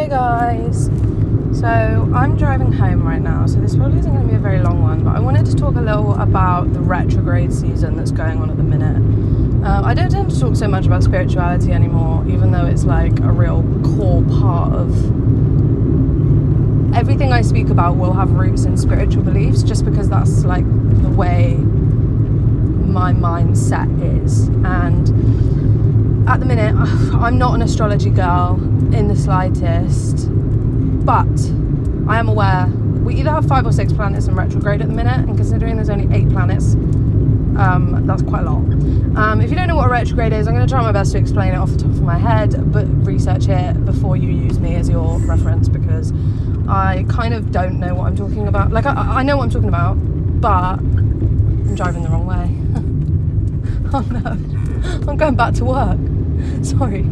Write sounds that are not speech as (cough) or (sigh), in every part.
Hey guys. So I'm driving home right now, so this probably isn't going to be a very long one, but I wanted to talk a little about the retrograde season that's going on at the minute. Um, I don't tend to talk so much about spirituality anymore, even though it's like a real core part of everything I speak about will have roots in spiritual beliefs, just because that's like the way my mindset is. And at the minute, (sighs) I'm not an astrology girl in the slightest, but I am aware we either have five or six planets in retrograde at the minute, and considering there's only eight planets, um, that's quite a lot. Um, if you don't know what a retrograde is, I'm going to try my best to explain it off the top of my head, but research it before you use me as your reference because I kind of don't know what I'm talking about. Like, I, I know what I'm talking about, but I'm driving the wrong way. (laughs) oh no, (laughs) I'm going back to work. (laughs) Sorry.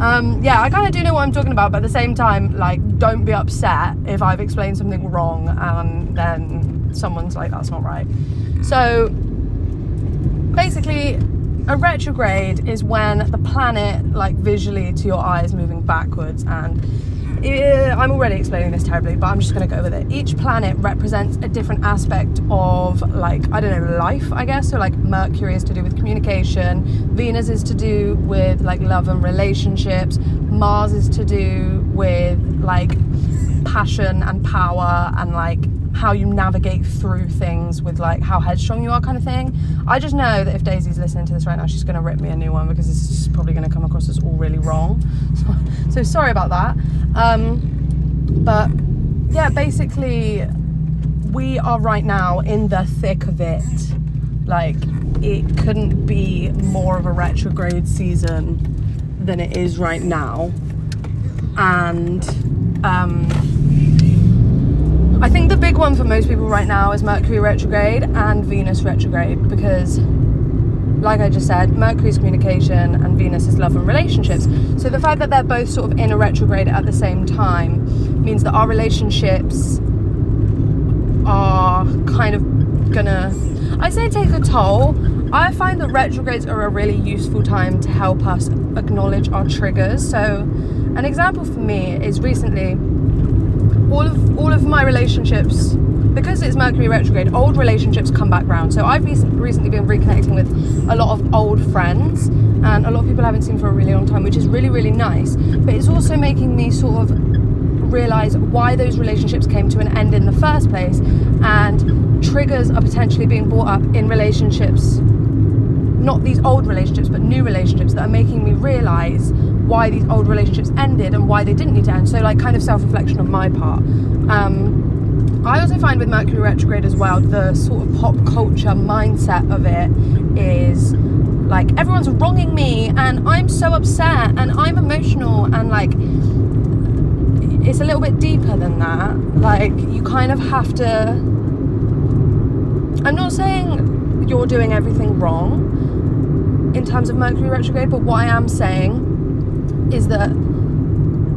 Um, yeah, I kind of do know what I'm talking about, but at the same time, like, don't be upset if I've explained something wrong and then someone's like, that's not right. So, basically, a retrograde is when the planet, like, visually to your eyes, moving backwards and Eh, I'm already explaining this terribly, but I'm just going to go with it. Each planet represents a different aspect of, like, I don't know, life, I guess. So, like, Mercury is to do with communication, Venus is to do with, like, love and relationships, Mars is to do with, like, passion and power and, like, how you navigate through things with like how headstrong you are kind of thing. I just know that if daisy's listening to this right now she's going to rip me a new one because this is probably going to come across as all really wrong. So, (laughs) so sorry about that. Um, but yeah basically we are right now in the thick of it. Like it couldn't be more of a retrograde season than it is right now. And um, I think the big one for most people right now is Mercury retrograde and Venus retrograde because, like I just said, Mercury's communication and Venus is love and relationships. So the fact that they're both sort of in a retrograde at the same time means that our relationships are kind of gonna, I say, take a toll. I find that retrogrades are a really useful time to help us acknowledge our triggers. So, an example for me is recently all of all of my relationships because it's Mercury retrograde, old relationships come back round. So I've recently been reconnecting with a lot of old friends and a lot of people I haven't seen for a really long time, which is really, really nice. But it's also making me sort of realize why those relationships came to an end in the first place and triggers are potentially being brought up in relationships not these old relationships but new relationships that are making me realize why these old relationships ended and why they didn't need to end. So, like, kind of self reflection on my part. Um, I also find with Mercury retrograde as well, the sort of pop culture mindset of it is like everyone's wronging me and I'm so upset and I'm emotional and like it's a little bit deeper than that. Like, you kind of have to. I'm not saying you're doing everything wrong in terms of Mercury retrograde, but what I am saying is that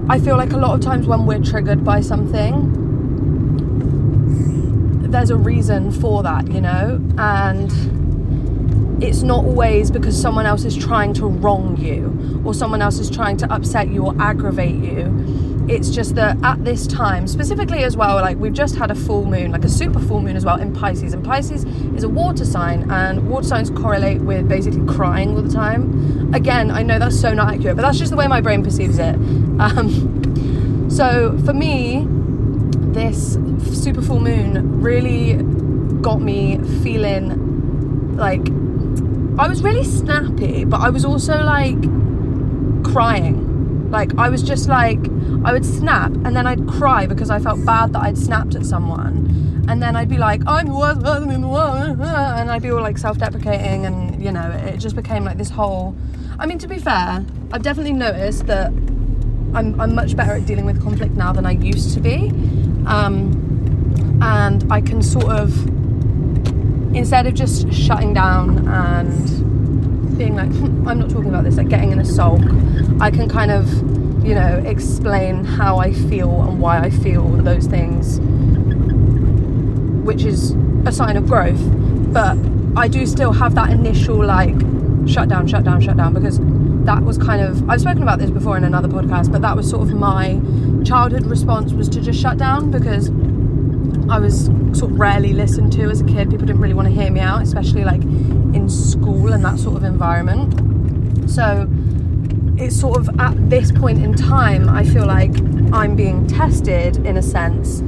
I feel like a lot of times when we're triggered by something, there's a reason for that, you know? And it's not always because someone else is trying to wrong you or someone else is trying to upset you or aggravate you it's just that at this time, specifically as well, like we've just had a full moon, like a super full moon as well in Pisces. And Pisces is a water sign, and water signs correlate with basically crying all the time. Again, I know that's so not accurate, but that's just the way my brain perceives it. Um, (laughs) so for me, this super full moon really got me feeling like I was really snappy, but I was also like crying like I was just like I would snap and then I'd cry because I felt bad that I'd snapped at someone. And then I'd be like, I'm the worst person in the world (laughs) and I'd be all like self-deprecating and you know, it just became like this whole I mean to be fair, I've definitely noticed that I'm, I'm much better at dealing with conflict now than I used to be. Um, and I can sort of instead of just shutting down and being like, hmm, I'm not talking about this, like getting in a sulk, I can kind of, you know, explain how I feel and why I feel those things, which is a sign of growth. But I do still have that initial like shut down, shut down, shut down because that was kind of I've spoken about this before in another podcast, but that was sort of my childhood response was to just shut down because I was sort of rarely listened to as a kid. People didn't really want to hear me out, especially like in school and that sort of environment. So it's sort of at this point in time, I feel like I'm being tested in a sense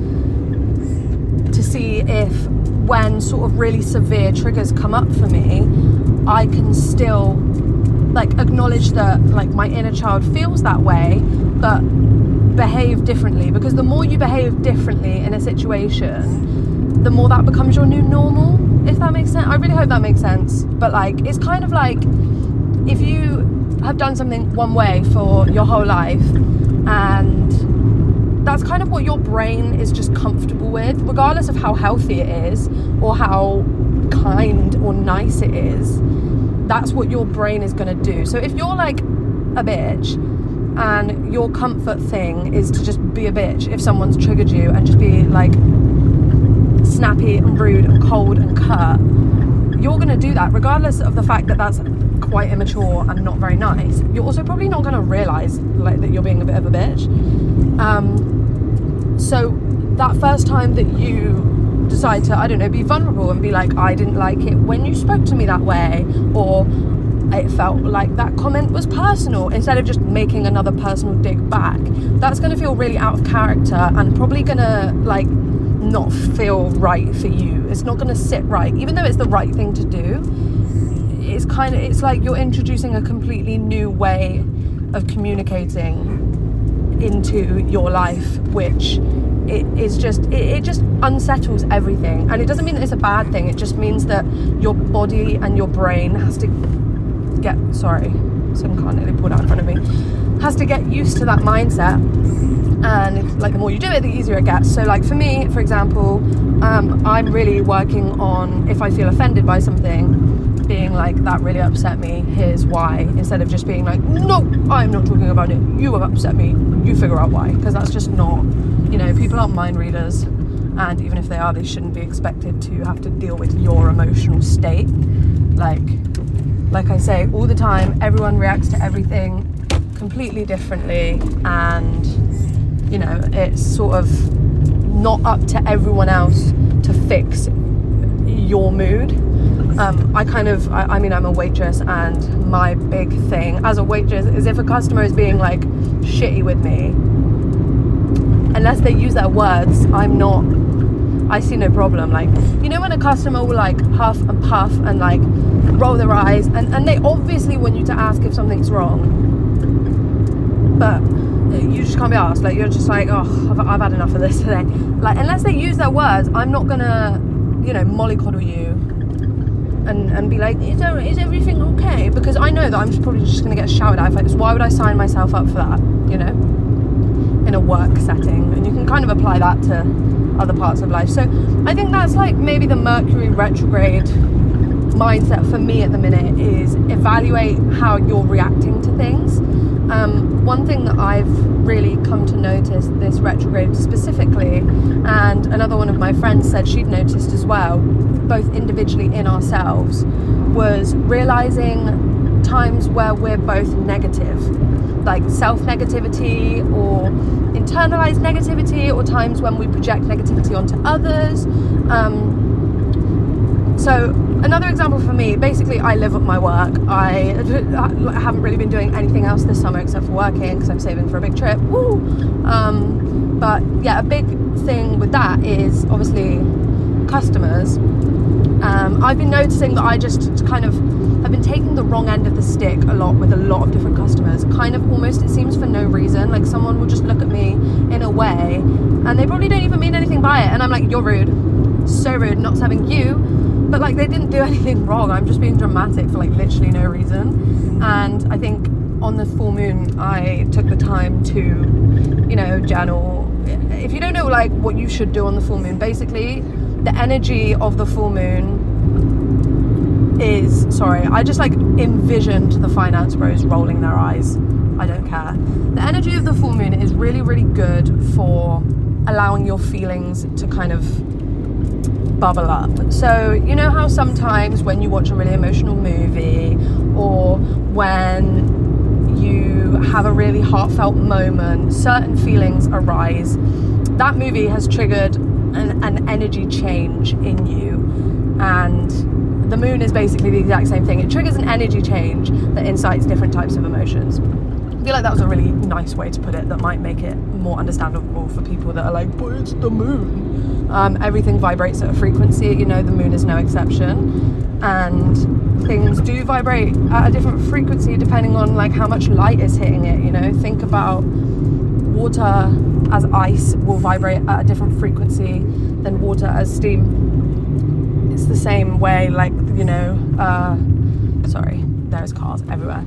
to see if when sort of really severe triggers come up for me, I can still like acknowledge that like my inner child feels that way, but behave differently because the more you behave differently in a situation, the more that becomes your new normal. If that makes sense, I really hope that makes sense. But like, it's kind of like if you have done something one way for your whole life and that's kind of what your brain is just comfortable with, regardless of how healthy it is or how kind or nice it is. That's what your brain is going to do. So if you're like a bitch and your comfort thing is to just be a bitch if someone's triggered you and just be like snappy and rude and cold and curt, you're going to do that regardless of the fact that that's quite immature and not very nice. You're also probably not going to realize like that you're being a bit of a bitch. Um, so that first time that you decide to, I don't know, be vulnerable and be like, I didn't like it when you spoke to me that way, or it felt like that comment was personal instead of just making another personal dig back. That's going to feel really out of character and probably going to like not feel right for you. It's not going to sit right, even though it's the right thing to do. It's kind of it's like you're introducing a completely new way of communicating into your life, which it is just it, it, just unsettles everything and it doesn't mean that it's a bad thing it just means that your body and your brain has to get sorry, some car nearly pulled out in front of me, has to get used to that mindset. And like the more you do it, the easier it gets. So, like for me, for example, um, I'm really working on if I feel offended by something, being like that really upset me. Here's why, instead of just being like, no, I'm not talking about it. You have upset me. You figure out why, because that's just not. You know, people aren't mind readers, and even if they are, they shouldn't be expected to have to deal with your emotional state. Like like I say all the time, everyone reacts to everything completely differently, and you know, it's sort of not up to everyone else to fix your mood. Um, I kind of, I, I, mean, I'm a waitress, and my big thing as a waitress is if a customer is being like shitty with me, unless they use their words, I'm not I see no problem. Like, you know, when a customer will like huff and puff and like roll their eyes, and, and they obviously want you to ask if something's wrong, but you just can't be asked. Like, you're just like, oh, I've, I've had enough of this today. Like, unless they use their words, I'm not gonna, you know, mollycoddle you and, and be like, is, there, is everything okay? Because I know that I'm just probably just gonna get shouted at I just, why would I sign myself up for that, you know, in a work setting? And you can kind of apply that to other parts of life. So I think that's like maybe the Mercury retrograde mindset for me at the minute is evaluate how you're reacting to things. Um, one thing that I've really come to notice this retrograde specifically, and another one of my friends said she'd noticed as well, both individually in ourselves, was realizing times where we're both negative, like self negativity or internalized negativity or times when we project negativity onto others. Um, so another example for me, basically, I live at my work. I haven't really been doing anything else this summer except for working because I'm saving for a big trip. Woo! Um, but yeah, a big thing with that is obviously customers. Um, I've been noticing that I just kind of have been taking the wrong end of the stick a lot with a lot of different customers. Kind of almost, it seems, for no reason. Like someone will just look at me in a way and they probably don't even mean anything by it. And I'm like, you're rude. So rude, not serving you. But like, they didn't do (laughs) anything wrong. I'm just being dramatic for like literally no reason. And I think on the full moon, I took the time to, you know, journal. If you don't know like what you should do on the full moon, basically, the energy of the full moon is sorry, I just like envisioned the finance bros rolling their eyes. I don't care. The energy of the full moon is really, really good for allowing your feelings to kind of bubble up. So, you know how sometimes when you watch a really emotional movie or when you have a really heartfelt moment, certain feelings arise. That movie has triggered an, an energy change in you, and the moon is basically the exact same thing. It triggers an energy change that incites different types of emotions. Feel like that was a really nice way to put it that might make it more understandable for people that are like, but it's the moon. Um, everything vibrates at a frequency, you know, the moon is no exception. And things do vibrate at a different frequency depending on like how much light is hitting it, you know. Think about water as ice will vibrate at a different frequency than water as steam. It's the same way, like, you know, uh, sorry, there's cars everywhere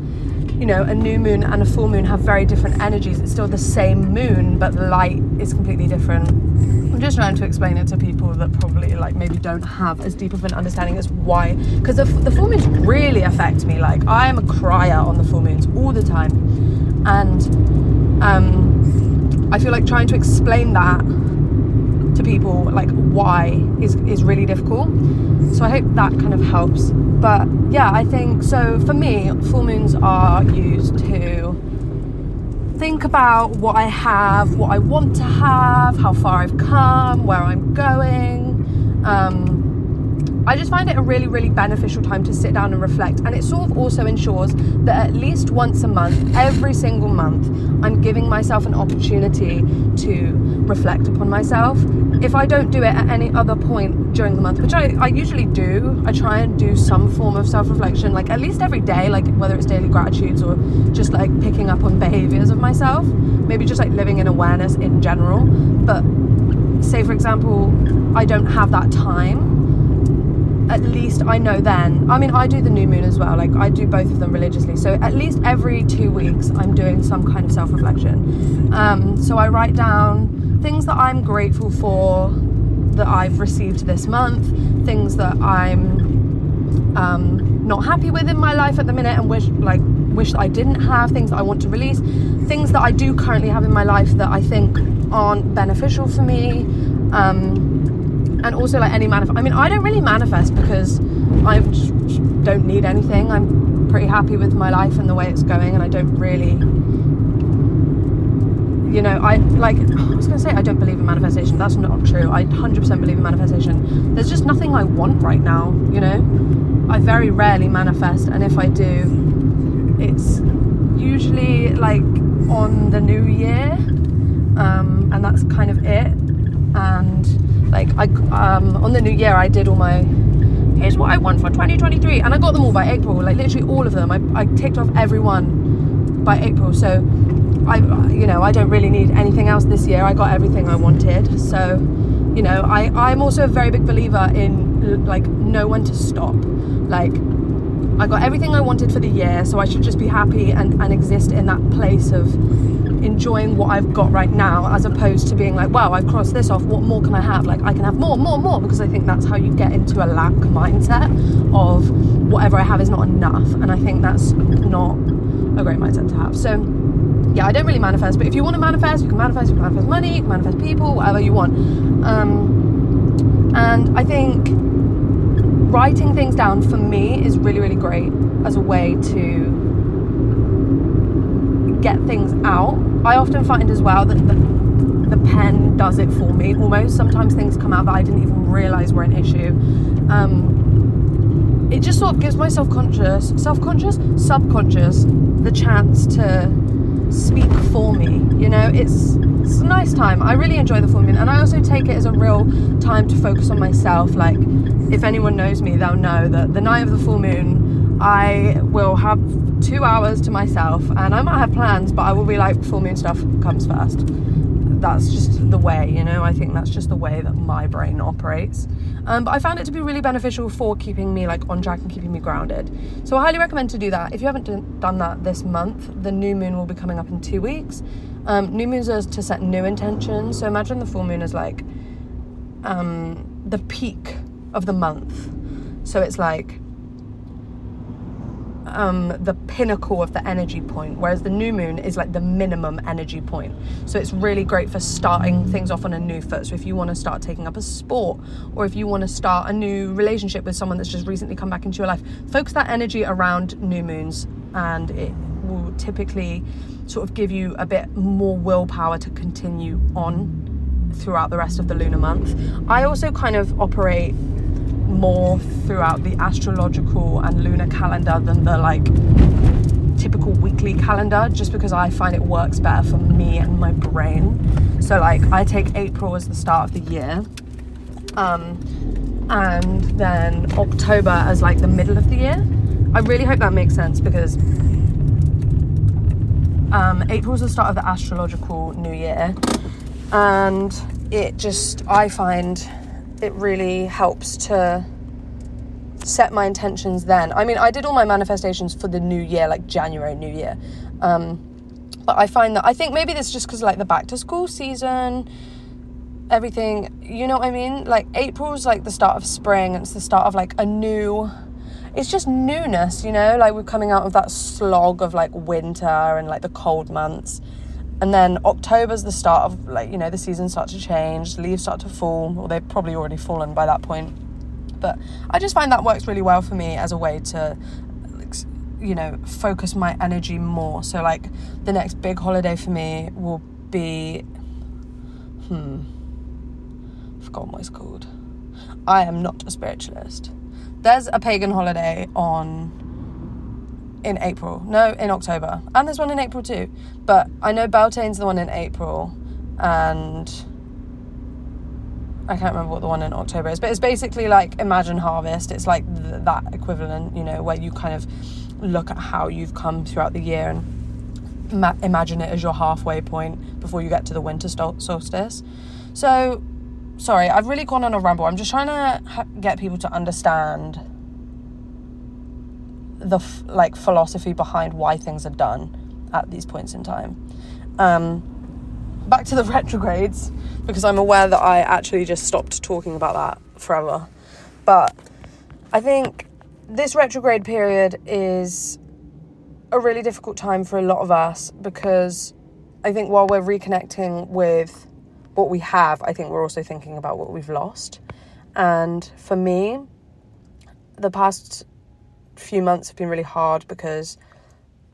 you know, a new moon and a full moon have very different energies. It's still the same moon, but the light is completely different. I'm just trying to explain it to people that probably like maybe don't have as deep of an understanding as why, because the, the full moons really affect me. Like I am a crier on the full moons all the time, and um, I feel like trying to explain that to people like why is is really difficult. So I hope that kind of helps. But yeah, I think so for me, full moons are used to think about what I have, what I want to have, how far I've come, where I'm going. Um, I just find it a really, really beneficial time to sit down and reflect. And it sort of also ensures that at least once a month, every single month, I'm giving myself an opportunity to reflect upon myself. If I don't do it at any other point during the month, which I, I usually do, I try and do some form of self reflection, like at least every day, like whether it's daily gratitudes or just like picking up on behaviors of myself, maybe just like living in awareness in general. But say, for example, I don't have that time at least I know then. I mean, I do the new moon as well. Like I do both of them religiously. So at least every two weeks, I'm doing some kind of self-reflection. Um, so I write down things that I'm grateful for that I've received this month, things that I'm um, not happy with in my life at the minute, and wish like wish that I didn't have. Things that I want to release, things that I do currently have in my life that I think aren't beneficial for me. Um, and also like any manifest. I mean, I don't really manifest because I don't need anything. I'm pretty happy with my life and the way it's going, and I don't really, you know, I like. (sighs) I was gonna say I don't believe in manifestation. That's not true. I 100% believe in manifestation. There's just nothing I want right now. You know, I very rarely manifest, and if I do, it's usually like on the new year, um, and that's kind of it. And like I um, on the new year, I did all my here's what I want for 2023, and I got them all by April. Like literally all of them. I, I ticked off every one by April. So I you know I don't really need anything else this year. I got everything I wanted. So you know I I'm also a very big believer in like no one to stop. Like I got everything I wanted for the year, so I should just be happy and, and exist in that place of enjoying what I've got right now as opposed to being like, wow, I've crossed this off, what more can I have? Like, I can have more, more, more, because I think that's how you get into a lack mindset of whatever I have is not enough. And I think that's not a great mindset to have. So, yeah, I don't really manifest, but if you want to manifest, you can manifest, you can manifest money, you can manifest people, whatever you want. Um, and I think writing things down for me is really, really great as a way to get things out I often find as well that the, the pen does it for me almost. Sometimes things come out that I didn't even realize were an issue. Um, it just sort of gives my self conscious, self conscious, subconscious the chance to speak for me. You know, it's it's a nice time. I really enjoy the full moon, and I also take it as a real time to focus on myself. Like, if anyone knows me, they'll know that the night of the full moon, I will have two hours to myself and I might have plans, but I will be like, full moon stuff comes first. That's just the way, you know, I think that's just the way that my brain operates. Um, but I found it to be really beneficial for keeping me like on track and keeping me grounded. So I highly recommend to do that. If you haven't done that this month, the new moon will be coming up in two weeks. Um, new moons are to set new intentions. So imagine the full moon is like um, the peak of the month. So it's like um, the pinnacle of the energy point, whereas the new moon is like the minimum energy point. So it's really great for starting things off on a new foot. So if you want to start taking up a sport, or if you want to start a new relationship with someone that's just recently come back into your life, focus that energy around new moons, and it will typically sort of give you a bit more willpower to continue on throughout the rest of the lunar month. I also kind of operate more throughout the astrological and lunar calendar than the like typical weekly calendar just because I find it works better for me and my brain. So like I take April as the start of the year. Um, and then October as like the middle of the year. I really hope that makes sense because um, April is the start of the astrological new year, and it just I find it really helps to set my intentions then. I mean, I did all my manifestations for the new year, like January, New Year. Um, but I find that I think maybe this just because like the back to school season, everything, you know what I mean? Like April's like the start of spring, it's the start of like a new. It's just newness, you know. Like we're coming out of that slog of like winter and like the cold months, and then October's the start of like you know the seasons start to change, leaves start to fall, or they've probably already fallen by that point but I just find that works really well for me as a way to, you know, focus my energy more. So, like, the next big holiday for me will be, hmm, I forgot what it's called. I am not a spiritualist. There's a pagan holiday on in April. No, in October. And there's one in April too. But I know Beltane's the one in April and I can't remember what the one in October is, but it's basically like Imagine Harvest. It's like th- that equivalent, you know, where you kind of look at how you've come throughout the year and ma- imagine it as your halfway point before you get to the winter solstice. So, sorry, I've really gone on a ramble. I'm just trying to ha- get people to understand the like philosophy behind why things are done at these points in time. Um, back to the (laughs) retrogrades because I'm aware that I actually just stopped talking about that forever. But I think this retrograde period is a really difficult time for a lot of us because I think while we're reconnecting with what we have, I think we're also thinking about what we've lost. And for me, the past few months have been really hard because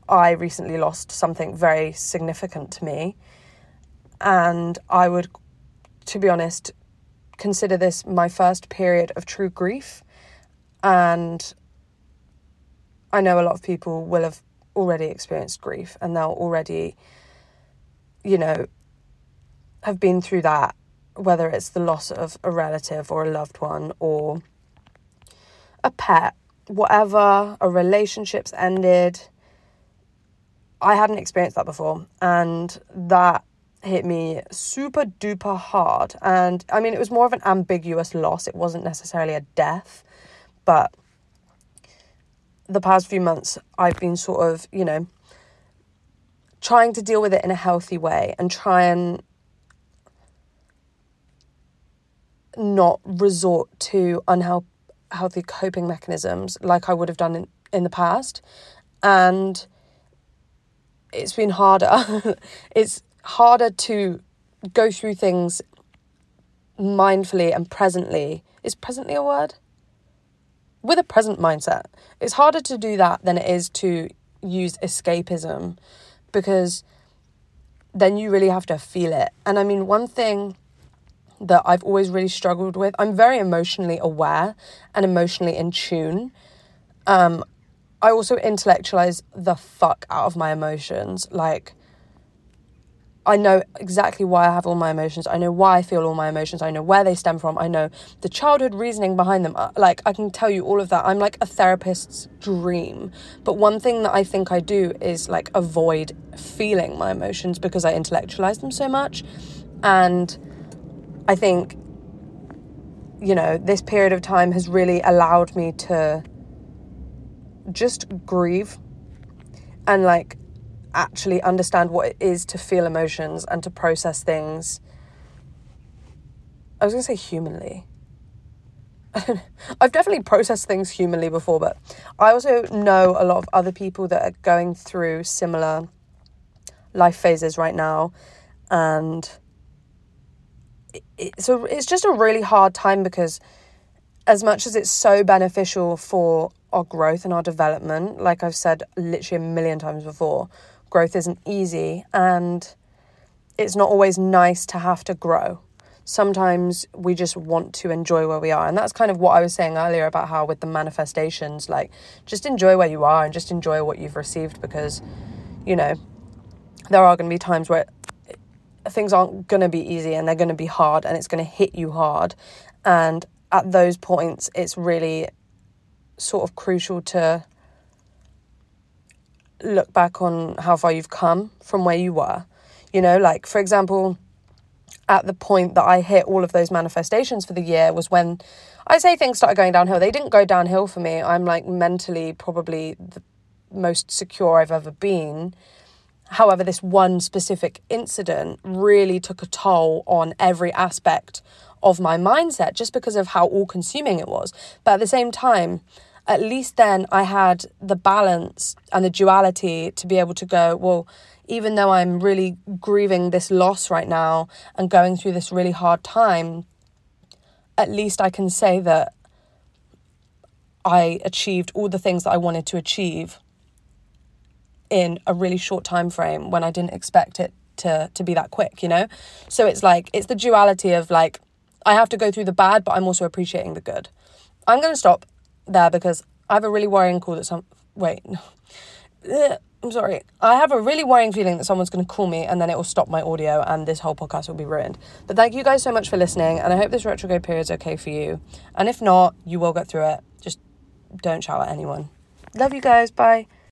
I recently lost something very significant to me. And I would to be honest, consider this my first period of true grief. And I know a lot of people will have already experienced grief and they'll already, you know, have been through that, whether it's the loss of a relative or a loved one or a pet, whatever, a relationship's ended. I hadn't experienced that before, and that hit me super duper hard. And I mean, it was more of an ambiguous loss, it wasn't necessarily a death, but the past few months, I've been sort of, you know, trying to deal with it in a healthy way and try and not resort to unhealthy coping mechanisms like I would have done in, in the past. And it's been harder. (laughs) it's harder to go through things mindfully and presently. Is presently a word? With a present mindset. It's harder to do that than it is to use escapism because then you really have to feel it. And I mean, one thing that I've always really struggled with, I'm very emotionally aware and emotionally in tune. Um, I also intellectualize the fuck out of my emotions. Like, I know exactly why I have all my emotions. I know why I feel all my emotions. I know where they stem from. I know the childhood reasoning behind them. Uh, like, I can tell you all of that. I'm like a therapist's dream. But one thing that I think I do is like avoid feeling my emotions because I intellectualize them so much. And I think, you know, this period of time has really allowed me to just grieve and like actually understand what it is to feel emotions and to process things. I was going to say humanly. (laughs) I've definitely processed things humanly before, but I also know a lot of other people that are going through similar life phases right now. And so it's just a really hard time because, as much as it's so beneficial for our growth and our development, like I've said literally a million times before, growth isn't easy and it's not always nice to have to grow. Sometimes we just want to enjoy where we are. And that's kind of what I was saying earlier about how with the manifestations, like just enjoy where you are and just enjoy what you've received because, you know, there are going to be times where things aren't going to be easy and they're going to be hard and it's going to hit you hard. And at those points, it's really sort of crucial to look back on how far you've come from where you were. You know, like for example, at the point that I hit all of those manifestations for the year was when I say things started going downhill. They didn't go downhill for me. I'm like mentally probably the most secure I've ever been. However, this one specific incident really took a toll on every aspect of my mindset just because of how all consuming it was. But at the same time, at least then I had the balance and the duality to be able to go, well, even though I'm really grieving this loss right now and going through this really hard time, at least I can say that I achieved all the things that I wanted to achieve in a really short time frame when I didn't expect it to to be that quick, you know? So it's like it's the duality of like I have to go through the bad, but I'm also appreciating the good. I'm going to stop there because I have a really worrying call that some wait. No. I'm sorry. I have a really worrying feeling that someone's going to call me and then it will stop my audio and this whole podcast will be ruined. But thank you guys so much for listening and I hope this retrograde period is okay for you. And if not, you will get through it. Just don't shout at anyone. Love you guys. Bye.